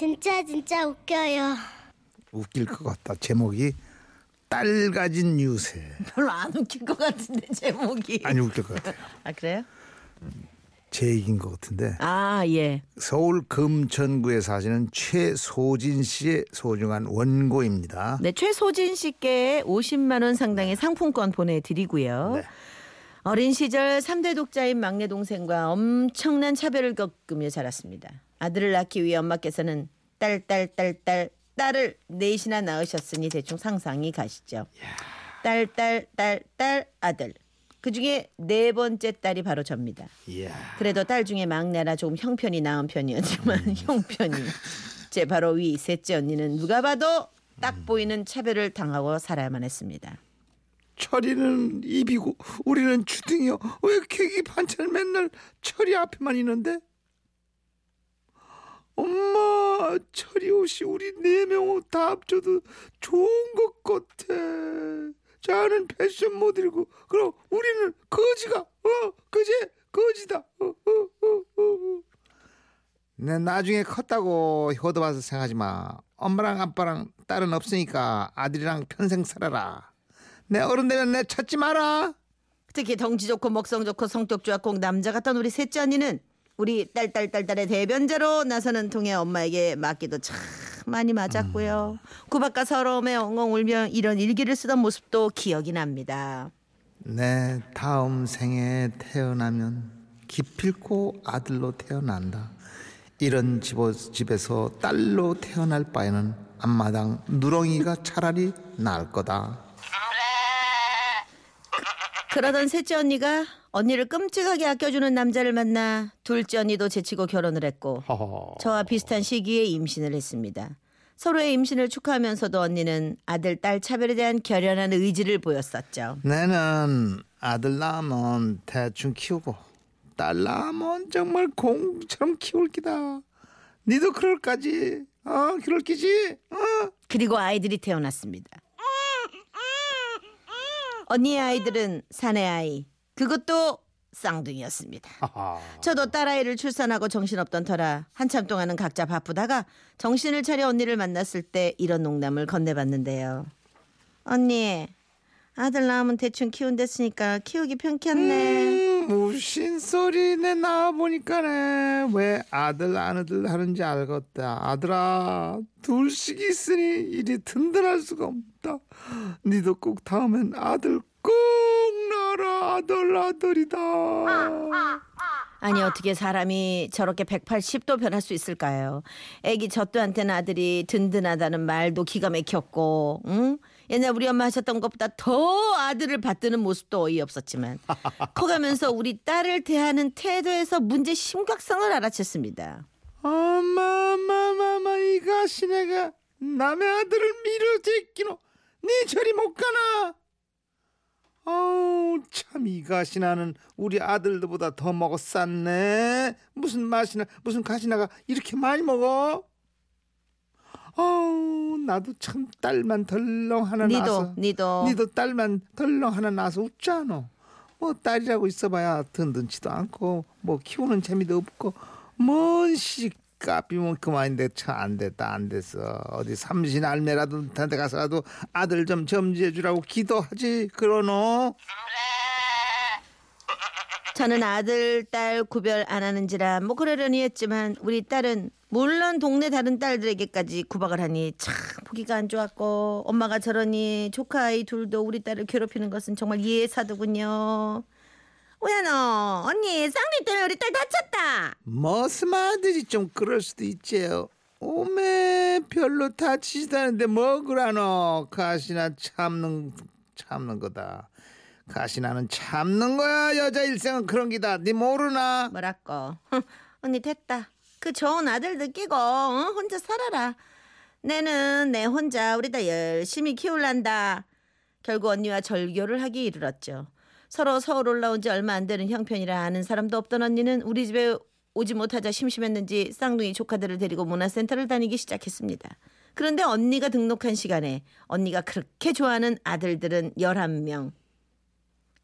진짜 진짜 웃겨요. 웃길 것 같다. 제목이 딸 가진 유세. 별로 안 웃길 것 같은데 제목이. 아니 웃길 것 같아요. 아 그래요? 제 얘기인 것 같은데 아 예. 서울 금천구에 사시는 최소진 씨의 소중한 원고입니다. 네 최소진 씨께 50만 원 상당의 상품권 보내드리고요. 네. 어린 시절 3대 독자인 막내 동생과 엄청난 차별을 겪으며 자랐습니다. 아들을 낳기 위해 엄마께서는 딸, 딸, 딸, 딸, 딸을 넷이나 낳으셨으니 대충 상상이 가시죠. 딸, 딸, 딸, 딸, 아들. 그 중에 네 번째 딸이 바로 접니다. 그래도 딸 중에 막내라 조금 형편이 나은 편이었지만 형편이 제 바로 위 셋째 언니는 누가 봐도 딱 보이는 차별을 당하고 살아야만 했습니다. 철이는 입이고 우리는 주둥이요. 왜 계기 반찬 맨날 철이 앞에만 있는데? 엄마 철이 옷이 우리 네명옷다 합쳐도 좋은 것 같아. 자는 패션 모델이고 그럼 우리는 거지가 어 그지 거지다. 어, 어, 어, 어. 내 나중에 컸다고 효도 봐서 생각하지 마. 엄마랑 아빠랑 딸은 없으니까 아들이랑 평생 살아라. 내 어른 되면 내 찾지 마라. 특히 덩치 좋고 먹성 좋고 성격 좋았고 남자 같던 우리 셋째 언니는 우리 딸딸딸딸의 대변자로 나서는 통에 엄마에게 맞기도 참 많이 맞았고요. 구박과 서러움에 엉엉 울며 이런 일기를 쓰던 모습도 기억이 납니다. 내 다음 생에 태어나면 기필코 아들로 태어난다. 이런 집에서 딸로 태어날 바에는 앞마당 누렁이가 차라리 나을 거다. 그러던 셋째 언니가 언니를 끔찍하게 아껴주는 남자를 만나 둘째 언니도 제치고 결혼을 했고 허허. 저와 비슷한 시기에 임신을 했습니다. 서로의 임신을 축하하면서도 언니는 아들 딸 차별에 대한 결연한 의지를 보였었죠. 나는 아들 낳으면 대충 키우고 딸 낳으면 정말 공처럼 키울 기다. 니도 그럴 까지 어 그럴 기지 어 그리고 아이들이 태어났습니다. 언니의 아이들은 사내 아이 그것도 쌍둥이였습니다. 저도 딸아이를 출산하고 정신없던 터라 한참 동안은 각자 바쁘다가 정신을 차려 언니를 만났을 때 이런 농담을 건네봤는데요. 언니 아들 낳으면 대충 키운댔으니까 키우기 편찮네. 음, 무슨 소리네 나와 보니까네 왜 아들 아들 하는지 알겠다 아들아 둘씩 있으니 일이 든든할 수가 없다 니도 꼭 다음엔 아들 꼭 낳아라 아들 아들이다 아니 어떻게 사람이 저렇게 180도 변할 수 있을까요? 애기 젖도한테는 아들이 든든하다는 말도 기가 막혔고 응? 옛날 우리 엄마 하셨던 것보다 더 아들을 받드는 모습도 어이없었지만 커가면서 우리 딸을 대하는 태도에서 문제 심각성을 알아챘습니다. 엄마 엄마 엄마 이 가시네가 남의 아들을 밀어 제끼노 네 저리 못 가나? 아우 참 이 가시나는 우리 아들들보다 더 먹어 쌌네. 무슨 맛이나 무슨 가시나가 이렇게 많이 먹어 아우 나도 참 딸만 덜렁 하나 니도 낳아서. 니도. 니도 딸만 덜렁 하나 낳아서 웃잖아 뭐 딸이라고 있어봐야 든든치도 않고 뭐 키우는 재미도 없고 뭔시 까비면 그만인데 참 안 됐다 안 됐어. 어디 삼신 알매라도 한테 가서라도 아들 좀 점지해 주라고 기도하지 그러노 저는 아들, 딸 구별 안 하는지라 뭐 그러려니 했지만 우리 딸은 물론 동네 다른 딸들에게까지 구박을 하니 참 보기가 안 좋았고 엄마가 저러니 조카 아이 둘도 우리 딸을 괴롭히는 것은 정말 예사더군요. 뭐야 너 언니 쌍둥이 때문에 우리 딸 다쳤다. 머슴 아들이 좀 그럴 수도 있지 오메 별로 다치지도 않은데 뭐 그러노 가시나 참는 참는 거다 가시나는 참는 거야 여자 일생은 그런 기다 네 모르나 뭐랄까 언니 됐다. 그 좋은 아들 느끼고 어? 혼자 살아라. 내는 내 혼자 우리 딸 열심히 키울란다. 결국 언니와 절교를 하기 이르렀죠. 서로 서울 올라온 지 얼마 안 되는 형편이라 아는 사람도 없던 언니는 우리 집에 오지 못하자 심심했는지 쌍둥이 조카들을 데리고 문화센터를 다니기 시작했습니다. 그런데 언니가 등록한 시간에 언니가 그렇게 좋아하는 아들들은 11명.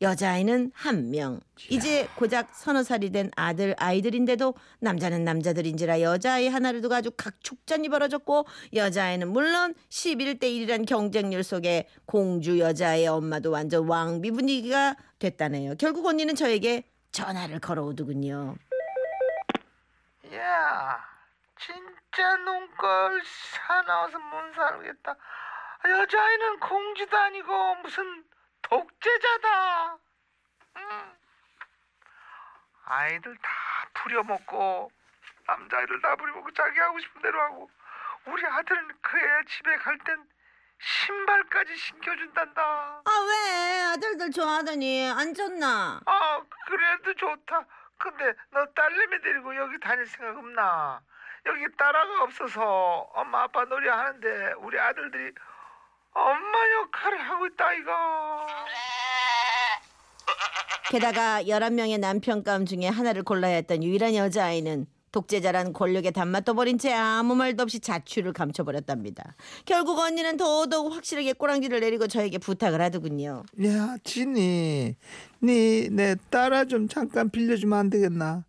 여자아이는 한 명. 이제 고작 서너 살이 된 아들 아이들인데도 남자는 남자들인지라 여자아이 하나를 두고 아주 각축전이 벌어졌고 여자아이는 물론 11대 1이란 경쟁률 속에 공주 여자아이의 엄마도 완전 왕비 분위기가 됐다네요. 결국 언니는 저에게 전화를 걸어오더군요. 야, 진짜 눈걸 사나워서 못 살겠다. 여자아이는 공주도 아니고 무슨 독재자다. 응. 아이들 다 부려먹고 남자아이들 다 부려먹고 자기 하고 싶은 대로 하고 우리 아들은 그 애 집에 갈 땐 신발까지 신겨준단다. 아 왜 아들들 좋아하더니 안 좋나? 아 그래도 좋다. 근데 너 딸내미 데리고 여기 다닐 생각 없나? 여기 딸아가 없어서 엄마 아빠 놀이 하는데 우리 아들들이 엄마 역할을 하고 있다 이거. 게다가 11명의 남편감 중에 하나를 골라야 했던 유일한 여자아이는 독재자란 권력에 단맛도 버린 채 아무 말도 없이 자취를 감춰버렸답니다. 결국 언니는 더더욱 확실하게 꼬랑지를 내리고 저에게 부탁을 하더군요. 야 진이, 니내 딸아 좀 잠깐 빌려주면 안 되겠나?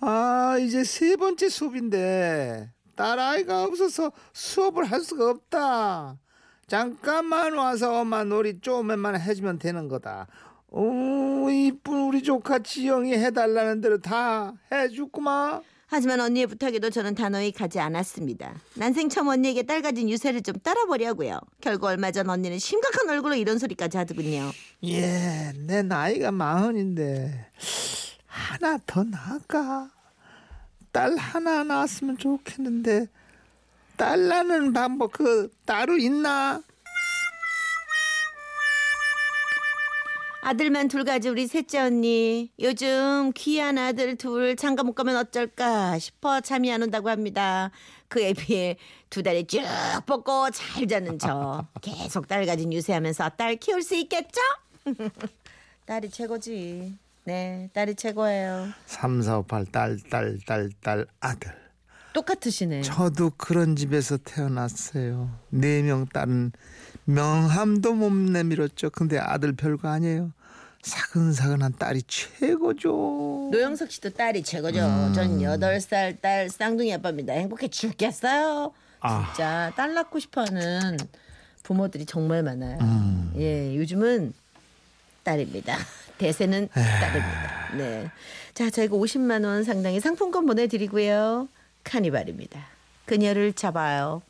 아 이제 세 번째 수업인데 딸아이가 없어서 수업을 할 수가 없다. 잠깐만 와서 엄마 놀이 조금만 해주면 되는 거다. 오 이쁜 우리 조카 지영이 해달라는 대로 다 해줬구만. 하지만 언니의 부탁에도 저는 단호히 가지 않았습니다. 난생 처음 언니에게 딸 가진 유세를 좀 따라보려고요. 결국 얼마 전 언니는 심각한 얼굴로 이런 소리까지 하더군요. 예, 내 나이가 마흔인데 하나 더 낳을까? 딸 하나 낳았으면 좋겠는데 딸 낳는 방법 그 따로 있나? 아들만 둘 가지 우리 셋째 언니. 요즘 귀한 아들 둘 장가 못 가면 어쩔까 싶어 잠이 안 온다고 합니다. 그에 비해 두 다리 쭉 뻗고 잘 자는 저. 계속 딸 가진 유세하면서 딸 키울 수 있겠죠? 딸이 최고지. 네, 딸이 최고예요. 3, 4, 5, 8, 딸, 딸, 딸, 딸, 아들. 똑같으시네. 저도 그런 집에서 태어났어요. 네 명 딸은 명함도 못 내밀었죠. 근데 아들 별거 아니에요. 사근사근한 딸이 최고죠. 노영석 씨도 딸이 최고죠. 전 여덟 살 딸 쌍둥이 아빠입니다. 행복해 죽겠어요. 아. 진짜 딸 낳고 싶어하는 부모들이 정말 많아요. 음. 예, 요즘은 딸입니다. 대세는 딸입니다. 네. 자, 저희가 50만 원 상당의 상품권 보내드리고요. 카니발입니다. 그녀를 잡아요.